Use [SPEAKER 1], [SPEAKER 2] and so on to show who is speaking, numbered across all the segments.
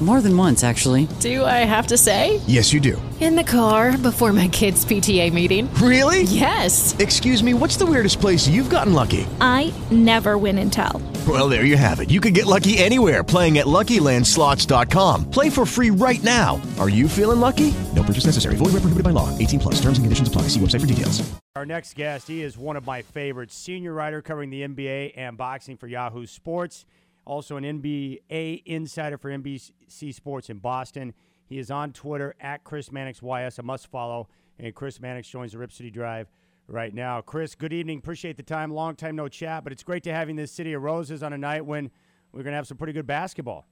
[SPEAKER 1] More than once, actually.
[SPEAKER 2] Do I have to say?
[SPEAKER 3] Yes, you do.
[SPEAKER 2] In the car before my kids' PTA meeting.
[SPEAKER 3] Really?
[SPEAKER 2] Yes.
[SPEAKER 3] Excuse me, what's the weirdest place you've gotten lucky?
[SPEAKER 4] I never win and tell.
[SPEAKER 3] Well, there you have it. You can get lucky anywhere playing at LuckyLandSlots.com. Play for free right now. Are you feeling lucky? No purchase necessary. Void where prohibited by law. 18 plus. Terms and conditions apply. See website for details.
[SPEAKER 5] Our next guest, he is one of my favorites, senior writer covering the NBA and boxing for Yahoo Sports, also an NBA insider for NBC Sports in Boston. He is on Twitter at Chris Mannix YS, a must follow. And Chris Mannix joins the Rip City Drive right now. Chris, good evening. Appreciate the time. Long time no chat, but it's great to have you in this city of roses on a night when we're going to have some pretty good basketball.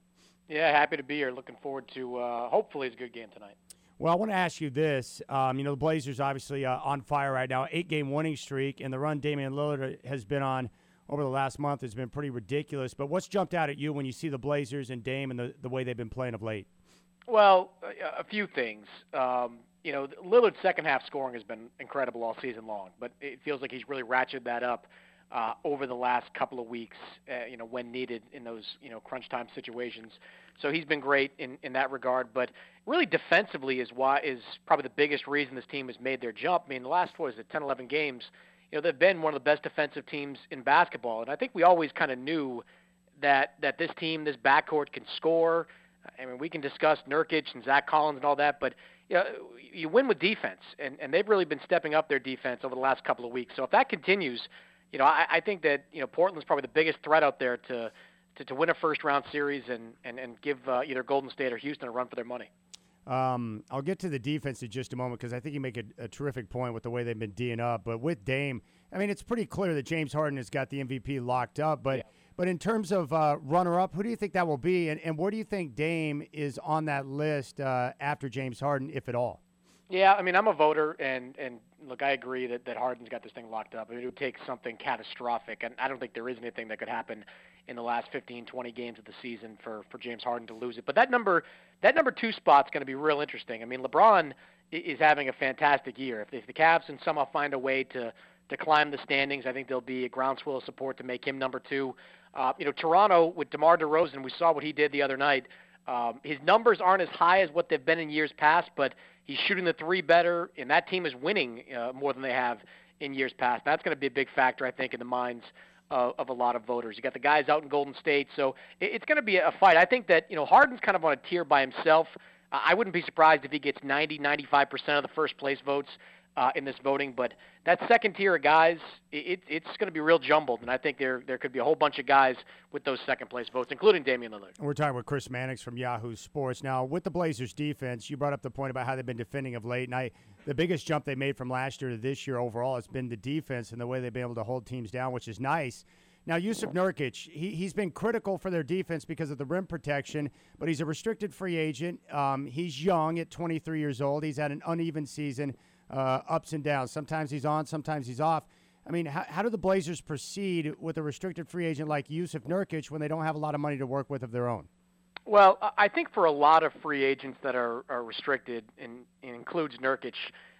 [SPEAKER 6] Yeah, happy to be here. Looking forward to uh, hopefully it's a good game tonight.
[SPEAKER 5] Well, I want to ask you this. Um, you know, the Blazers obviously uh, on fire right now, eight game winning streak, and the run Damian Lillard has been on over the last month has been pretty ridiculous. But what's jumped out at you when you see the Blazers and Dame and the, the way they've been playing of late?
[SPEAKER 6] Well, a, few things. Um, you know, Lillard's second half scoring has been incredible all season long, but it feels like he's really ratcheted that up uh, over the last couple of weeks. Uh, you know, when needed in those you know crunch time situations. So he's been great in, in that regard. But really, defensively is why is probably the biggest reason this team has made their jump. I mean, the last what is it, 10, 11 games, you know, they've been one of the best defensive teams in basketball, and I think we always kind of knew that that this team, this backcourt, can score. I mean, we can discuss Nurkic and Zach Collins and all that, but you, know, you win with defense, and, and they've really been stepping up their defense over the last couple of weeks. So if that continues, you know, I, I think that you know Portland's probably the biggest threat out there to to, to win a first round series and and and give uh, either Golden State or Houston a run for their money.
[SPEAKER 5] Um, I'll get to the defense in just a moment because I think you make a, a, terrific point with the way they've been D'ing up. But with Dame, I mean, it's pretty clear that James Harden has got the MVP locked up. But
[SPEAKER 6] Yeah.
[SPEAKER 5] but in terms of uh, runner up, who do you think that will be, and, and where do you think Dame is on that list uh, after James Harden, if at all?
[SPEAKER 6] Yeah, I mean, I'm a voter, and and look, I agree that that Harden's got this thing locked up. I mean, it would take something catastrophic, and I don't think there is anything that could happen in the last 15, 20 games of the season for for James Harden to lose it. But that number that number two spot's going to be real interesting. I mean, LeBron is having a fantastic year. If, if the Cavs can somehow find a way to to climb the standings, I think there'll be a groundswell of support to make him number two. Uh, you know, Toronto with DeMar DeRozan, we saw what he did the other night. Um, his numbers aren't as high as what they've been in years past, but he's shooting the three better, and that team is winning uh, more than they have in years past. That's going to be a big factor, I think, in the minds of, a lot of voters. You got the guys out in Golden State, so it, it's going to be a fight. I think that you know Harden's kind of on a tier by himself. I wouldn't be surprised if he gets 90, 95 percent of the first place votes uh, in this voting. But that second tier of guys, it, it's going to be real jumbled, and I think there there could be a whole bunch of guys with those second place votes, including Damian Lillard.
[SPEAKER 5] We're talking with Chris Mannix from Yahoo Sports. Now, with the Blazers defense, you brought up the point about how they've been defending of late, and I, the biggest jump they made from last year to this year overall has been the defense and the way they've been able to hold teams down, which is nice. Now, Jusuf Nurkic, he, he's been critical for their defense because of the rim protection, but he's a restricted free agent. Um, he's young at 23 years old. He's had an uneven season, uh, ups and downs. Sometimes he's on, sometimes he's off. I mean, how, how do the Blazers proceed with a restricted free agent like Jusuf Nurkic when they don't have a lot of money to work with of their own?
[SPEAKER 6] Well, I- think for a lot of free agents that are, are restricted, and, and includes Nurkic,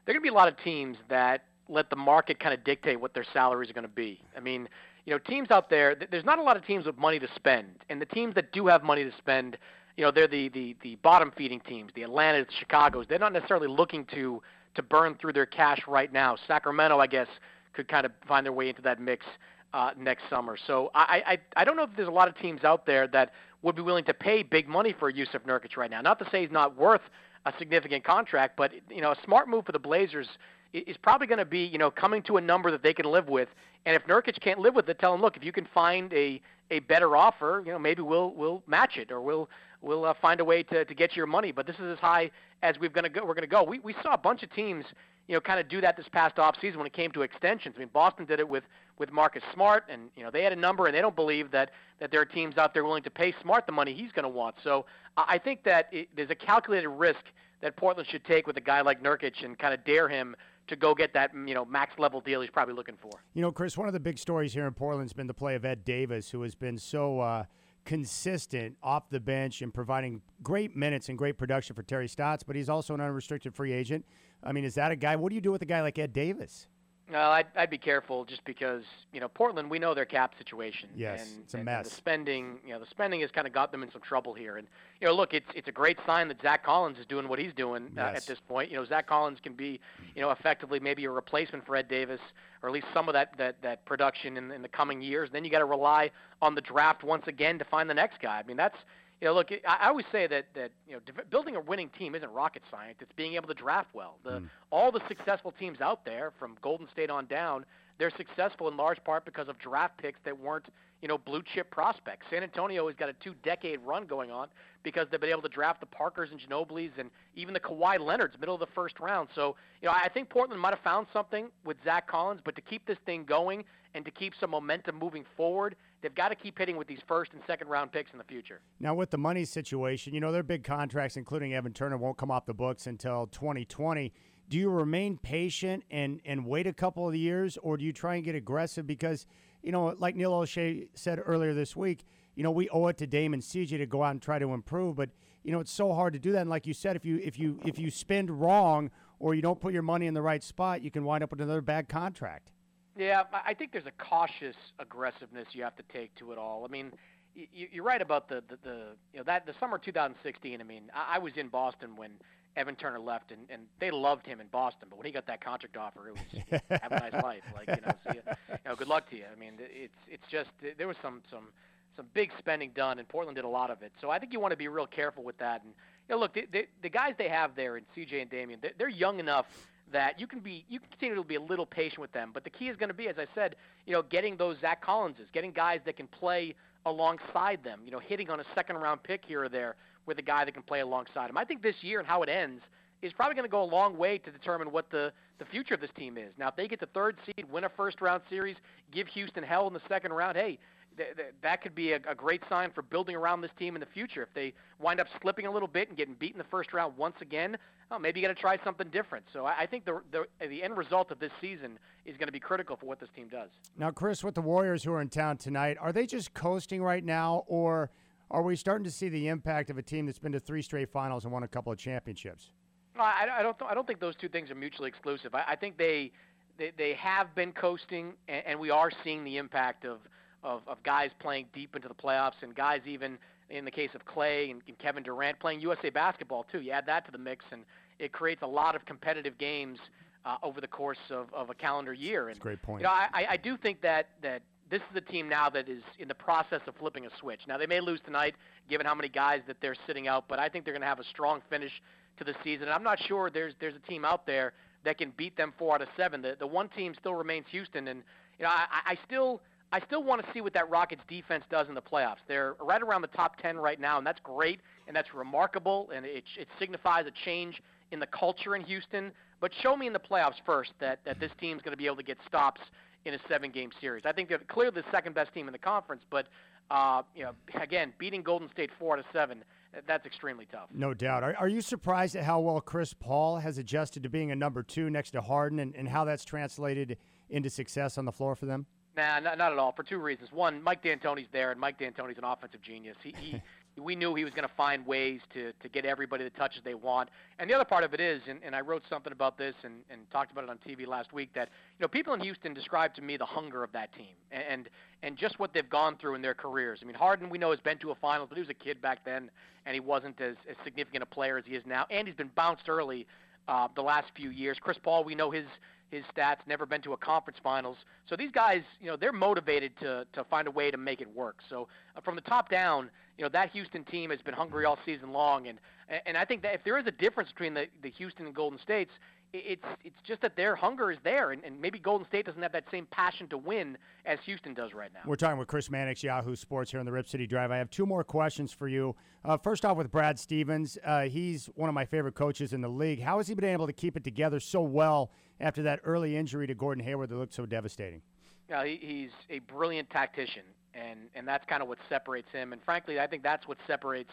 [SPEAKER 6] there are going to be a lot of teams that let the market kind of dictate what their salaries are going to be. I mean, you know, teams out there, there's not a lot of teams with money to spend, and the teams that do have money to spend, you know, they're the the, the bottom feeding teams, the Atlantas, the Chicago's. They're not necessarily looking to to burn through their cash right now. Sacramento, I guess, could kind of find their way into that mix uh, next summer. So I, I I don't know if there's a lot of teams out there that would be willing to pay big money for Jusuf Nurkic right now. Not to say he's not worth a significant contract, but you know, a smart move for the Blazers is probably going to be you know coming to a number that they can live with. And if Nurkic can't live with it, tell him, look, if you can find a a better offer, you know, maybe we'll we'll match it or we'll we'll uh, find a way to to get your money. But this is as high as we're going to go. We're going to go. We we saw a bunch of teams, you know, kind of do that this past off season when it came to extensions. I mean, Boston did it with with Marcus Smart, and you know they had a number, and they don't believe that that there are teams out there willing to pay Smart the money he's going to want. So I I think that it, there's a calculated risk that Portland should take with a guy like Nurkic and kind of dare him to go get that you know max level deal he's probably looking for.
[SPEAKER 5] You know, Chris, one of the big stories here in Portland's been the play of Ed Davis, who has been so uh, consistent off the bench and providing great minutes and great production for Terry Stotts, but he's also an unrestricted free agent. I mean, is that a guy? What do you do with a guy like Ed Davis?
[SPEAKER 6] No, I'd, I'd be careful just because you know Portland. We know their cap situation.
[SPEAKER 5] Yes,
[SPEAKER 6] and,
[SPEAKER 5] it's a
[SPEAKER 6] and,
[SPEAKER 5] mess.
[SPEAKER 6] The spending, you know, the spending has kind of got them in some trouble here. And you know, look, it's it's a great sign that Zach Collins is doing what he's doing uh,
[SPEAKER 5] Yes.
[SPEAKER 6] at this point. You know, Zach Collins can be, you know, effectively maybe a replacement for Ed Davis, or at least some of that that that production in, in the coming years. Then you got to rely on the draft once again to find the next guy. I mean, that's you know, look, I, I always say that that you know, building a winning team isn't rocket science. It's being able to draft well. The mm. all the successful teams out there, from Golden State on down, they're successful in large part because of draft picks that weren't you know blue chip prospects. San Antonio has got a two decade run going on because they've been able to draft the Parkers and Ginobili's and even the Kawhi Leonards middle of the first round. So you know, I think Portland might have found something with Zach Collins, but to keep this thing going and to keep some momentum moving forward, they've got to keep hitting with these first and second round picks in the future.
[SPEAKER 5] Now, with the money situation, you know, their big contracts, including Evan Turner, won't come off the books until 2020. Do you remain patient and, and wait a couple of years, or do you try and get aggressive? Because, you know, like Neil Olshey said earlier this week, you know, we owe it to Dame and CJ to go out and try to improve, but you know, it's so hard to do that. And like you said, if you if you if you spend wrong or you don't put your money in the right spot, you can wind up with another bad contract.
[SPEAKER 6] Yeah, I think there's a cautious aggressiveness you have to take to it all. I mean, you're right about the, the, the you know that the summer 2016. I mean, I was in Boston when Evan Turner left, and, and they loved him in Boston. But when he got that contract offer, it was have a nice life. Like you know, see you know, good luck to you. I mean, it's it's just there was some some some big spending done, and Portland did a lot of it. So I think you want to be real careful with that. And you know, look, the, the, the guys they have there in CJ and Damian, they're, they're young enough that you can be you can continue to be a little patient with them. But the key is going to be, as I said, you know, getting those Zach Collinses, getting guys that can play alongside them. You know, hitting on a second round pick here or there with a guy that can play alongside him. I think this year and how it ends is probably going to go a long way to determine what the the future of this team is. Now, if they get the third seed, win a first round series, give Houston hell in the second round, hey, th- th- that could be a, a great sign for building around this team in the future. If they wind up slipping a little bit and getting beat in the first round once again, oh, maybe you got to try something different. So I, I think the, the the end result of this season is going to be critical for what this team does.
[SPEAKER 5] Now, Chris, with the Warriors who are in town tonight, are they just coasting right now, or are we starting to see the impact of a team that's been to three straight finals and won a couple of championships?
[SPEAKER 6] No, I, I don't. Th- I don't think those two things are mutually exclusive. I, I think they, they they have been coasting, and, and we are seeing the impact of, of of guys playing deep into the playoffs, and guys even in the case of Klay and, and Kevin Durant playing USA basketball too. You add that to the mix, and it creates a lot of competitive games uh, over the course of, of a calendar year. And
[SPEAKER 5] That's a great point.
[SPEAKER 6] You know, I, I- I do think that that this is a team now that is in the process of flipping a switch. Now they may lose tonight, given how many guys that they're sitting out, but I think they're going to have a strong finish to the season. And I'm not sure there's there's a team out there that can beat them four out of seven. The the one team still remains Houston, and you know I, I still. I still want to see what that Rockets defense does in the playoffs. They're right around the top 10 right now, and that's great, and that's remarkable, and it, it signifies a change in the culture in Houston. But show me in the playoffs first that, that this team's going to be able to get stops in a seven-game series. I think they're clearly the second-best team in the conference, but uh, you know, again, beating Golden State four out of seven, that's extremely tough.
[SPEAKER 5] No doubt. Are, are you surprised at how well Chris Paul has adjusted to being a number two next to Harden and, and how that's translated into success on the floor for them?
[SPEAKER 6] Nah, not, not at all. For two reasons. One, Mike D'Antoni's there, and Mike D'Antoni's an offensive genius. He, he we knew he was going to find ways to to get everybody the touches they want. And the other part of it is, and, and I wrote something about this and, and talked about it on TV last week, that you know people in Houston described to me the hunger of that team and and just what they've gone through in their careers. I mean, Harden we know has been to a finals, but he was a kid back then, and he wasn't as, as significant a player as he is now. And he's been bounced early uh, the last few years. Chris Paul, we know his his stats, never been to a conference finals. So these guys, you know, they're motivated to to find a way to make it work. So uh, from the top down, you know, that Houston team has been hungry all season long, and and I think that if there is a difference between the the Houston and Golden States, it's it's just that their hunger is there, and, and maybe Golden State doesn't have that same passion to win as Houston does right now.
[SPEAKER 5] We're talking with Chris Mannix, Yahoo Sports, here on the Rip City Drive. I have two more questions for you. Uh, first off, with Brad Stevens, uh, he's one of my favorite coaches in the league. How has he been able to keep it together so well after that early injury to Gordon Hayward that looked so devastating?
[SPEAKER 6] Yeah, he, he's a brilliant tactician, and and that's kind of what separates him. And frankly, I think that's what separates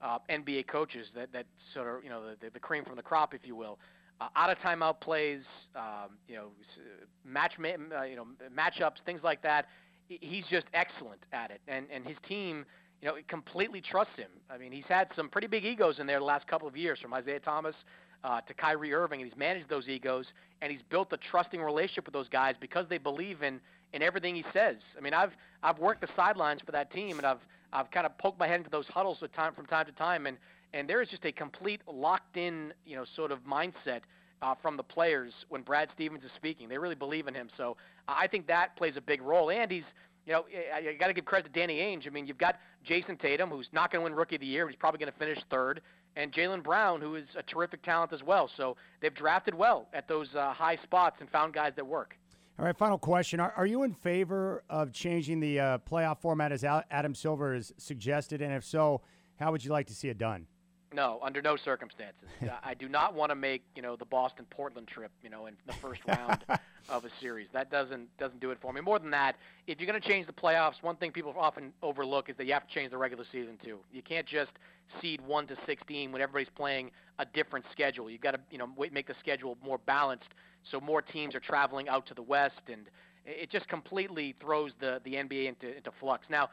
[SPEAKER 6] uh, NBA coaches that that sort of you know the, the cream from the crop, if you will. Uh, out of timeout plays, um, you know, match uh, you know matchups, things like that. He's just excellent at it, and and his team. You know, completely trusts him. I mean, he's had some pretty big egos in there the last couple of years, from Isaiah Thomas uh, to Kyrie Irving, and he's managed those egos, and he's built a trusting relationship with those guys because they believe in in everything he says. I mean, I've I've worked the sidelines for that team, and I've I've kind of poked my head into those huddles with time from time to time, and and there is just a complete locked in, you know, sort of mindset uh, from the players when Brad Stevens is speaking. They really believe in him, so I think that plays a big role. And he's you know, you got to give credit to Danny Ainge. I mean, you've got Jayson Tatum, who's not going to win Rookie of the Year, he's probably going to finish third, and Jaylen Brown, who is a terrific talent as well. So they've drafted well at those uh, high spots and found guys that work.
[SPEAKER 5] All right, final question. Are, are you in favor of changing the uh, playoff format as Adam Silver has suggested? And if so, how would you like to see it done?
[SPEAKER 6] No, under no circumstances. I do not want to make you know the Boston Portland trip you know in the first round of a series. That doesn't doesn't do it for me. More than that, if you're going to change the playoffs, one thing people often overlook is that you have to change the regular season too. You can't just seed one to 16 when everybody's playing a different schedule. You've got to you know make the schedule more balanced so more teams are traveling out to the west and it just completely throws the the NBA into into flux. Now,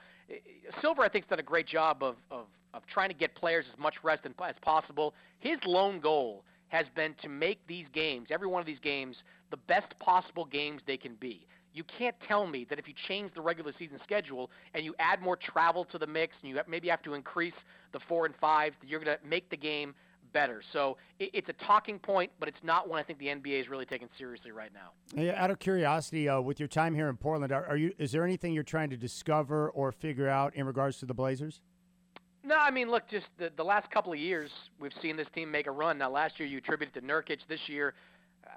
[SPEAKER 6] Silver I think has done a great job of of of trying to get players as much rest as possible. His lone goal has been to make these games, every one of these games, the best possible games they can be. You can't tell me that if you change the regular season schedule and you add more travel to the mix and you maybe have to increase the four and five, you're going to make the game better. So it's a talking point, but it's not one I think the NBA is really taking seriously right now.
[SPEAKER 5] Yeah, out of curiosity, uh, with your time here in Portland, are, are, you? Is there anything you're trying to discover or figure out in regards to the Blazers?
[SPEAKER 6] No, I mean, look, just the, the last couple of years, we've seen this team make a run. Now, last year you attributed to Nurkic. This year, uh,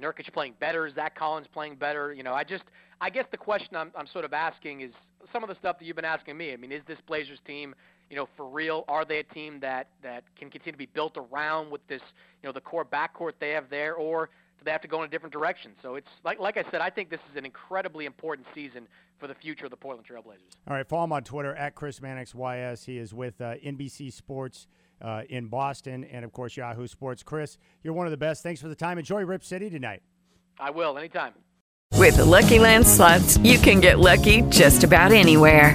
[SPEAKER 6] Nurkic playing better. Is Zach Collins playing better. You know, I just, I guess the question I'm, I'm sort of asking is some of the stuff that you've been asking me. I mean, is this Blazers team, you know, for real? Are they a team that that can continue to be built around with this, you know, the core backcourt they have there, or do they have to go in a different direction? So it's like, like I said, I think this is an incredibly important season for the future of the Portland Trailblazers.
[SPEAKER 5] All right, follow him on Twitter at Chris Mannix YS. He is with uh, NBC Sports uh, in Boston and, of course, Yahoo Sports. Chris, you're one of the best. Thanks for the time. Enjoy Rip City tonight.
[SPEAKER 6] I will, anytime.
[SPEAKER 7] With the Lucky Land slots, you can get lucky just about anywhere.